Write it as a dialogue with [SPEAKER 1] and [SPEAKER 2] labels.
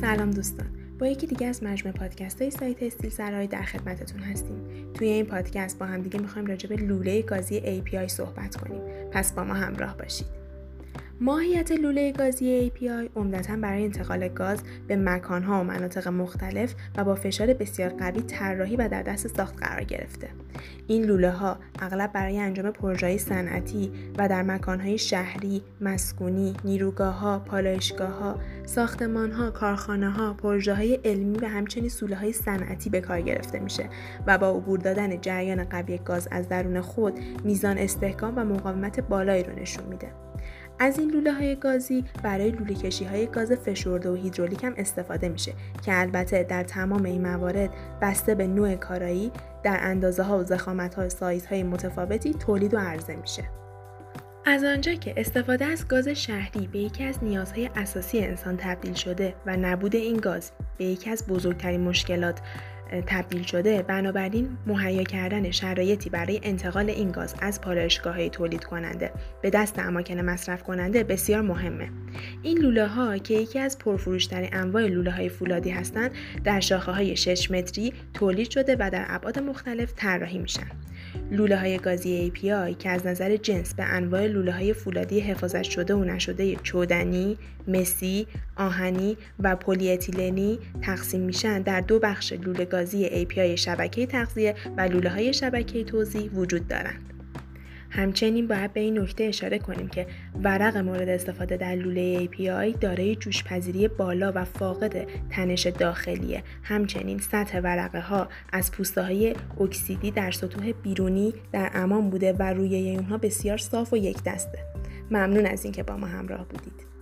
[SPEAKER 1] سلام دوستان. با یکی دیگه از مجموعه پادکست های سایت استیل سرای در خدمتتون هستیم. توی این پادکست با هم دیگه می‌خوایم راجع به لوله گازی API صحبت کنیم. پس با ما همراه باشید. ماهیت لوله گازی API عمدتا برای انتقال گاز به مکانها و مناطق مختلف و با فشار بسیار قوی طراحی و در دست ساخت قرار گرفته. این لوله ها اغلب برای انجام پروژه صنعتی و در مکانهای شهری، مسکونی، نیروگاه ها، پالایشگاه ها، ساختمان ها، کارخانه ها، پروژه های علمی و همچنین سوله های صنعتی به کار گرفته میشه و با عبور دادن جریان قوی گاز از درون خود میزان استحکام و مقاومت بالایی رو نشون میده. از این لوله های گازی برای لوله کشی های گاز فشرده و هیدرولیک هم استفاده میشه که البته در تمام این موارد بسته به نوع کارایی در اندازه ها و زخامت های سایز های متفاوتی تولید و عرضه میشه. از آنجا که استفاده از گاز شهری به یکی از نیازهای اساسی انسان تبدیل شده و نبود این گاز به یکی از بزرگترین مشکلات تبدیل شده بنابراین مهیا کردن شرایطی برای انتقال این گاز از پالایشگاه تولید کننده به دست اماکن مصرف کننده بسیار مهمه. این لوله ها که یکی از پرفروشترین انواع لوله های فولادی هستند در شاخه های 6 متری تولید شده و در ابعاد مختلف طراحی میشن. لوله های گازی API که از نظر جنس به انواع لوله های فولادی حفاظت شده و نشده چودنی، مسی، آهنی و پلی اتیلنی تقسیم میشن در دو بخش لوله گازی API شبکه تغذیه و لوله های شبکه توزیع وجود دارند. همچنین باید به این نکته اشاره کنیم که ورق مورد استفاده در لوله API دارای جوش پذیری بالا و فاقد تنش داخلیه. همچنین سطح ورقه ها از پوسته های اکسیدی در سطوح بیرونی در امان بوده و روی اونها بسیار صاف و یک دسته. ممنون از اینکه با ما همراه بودید.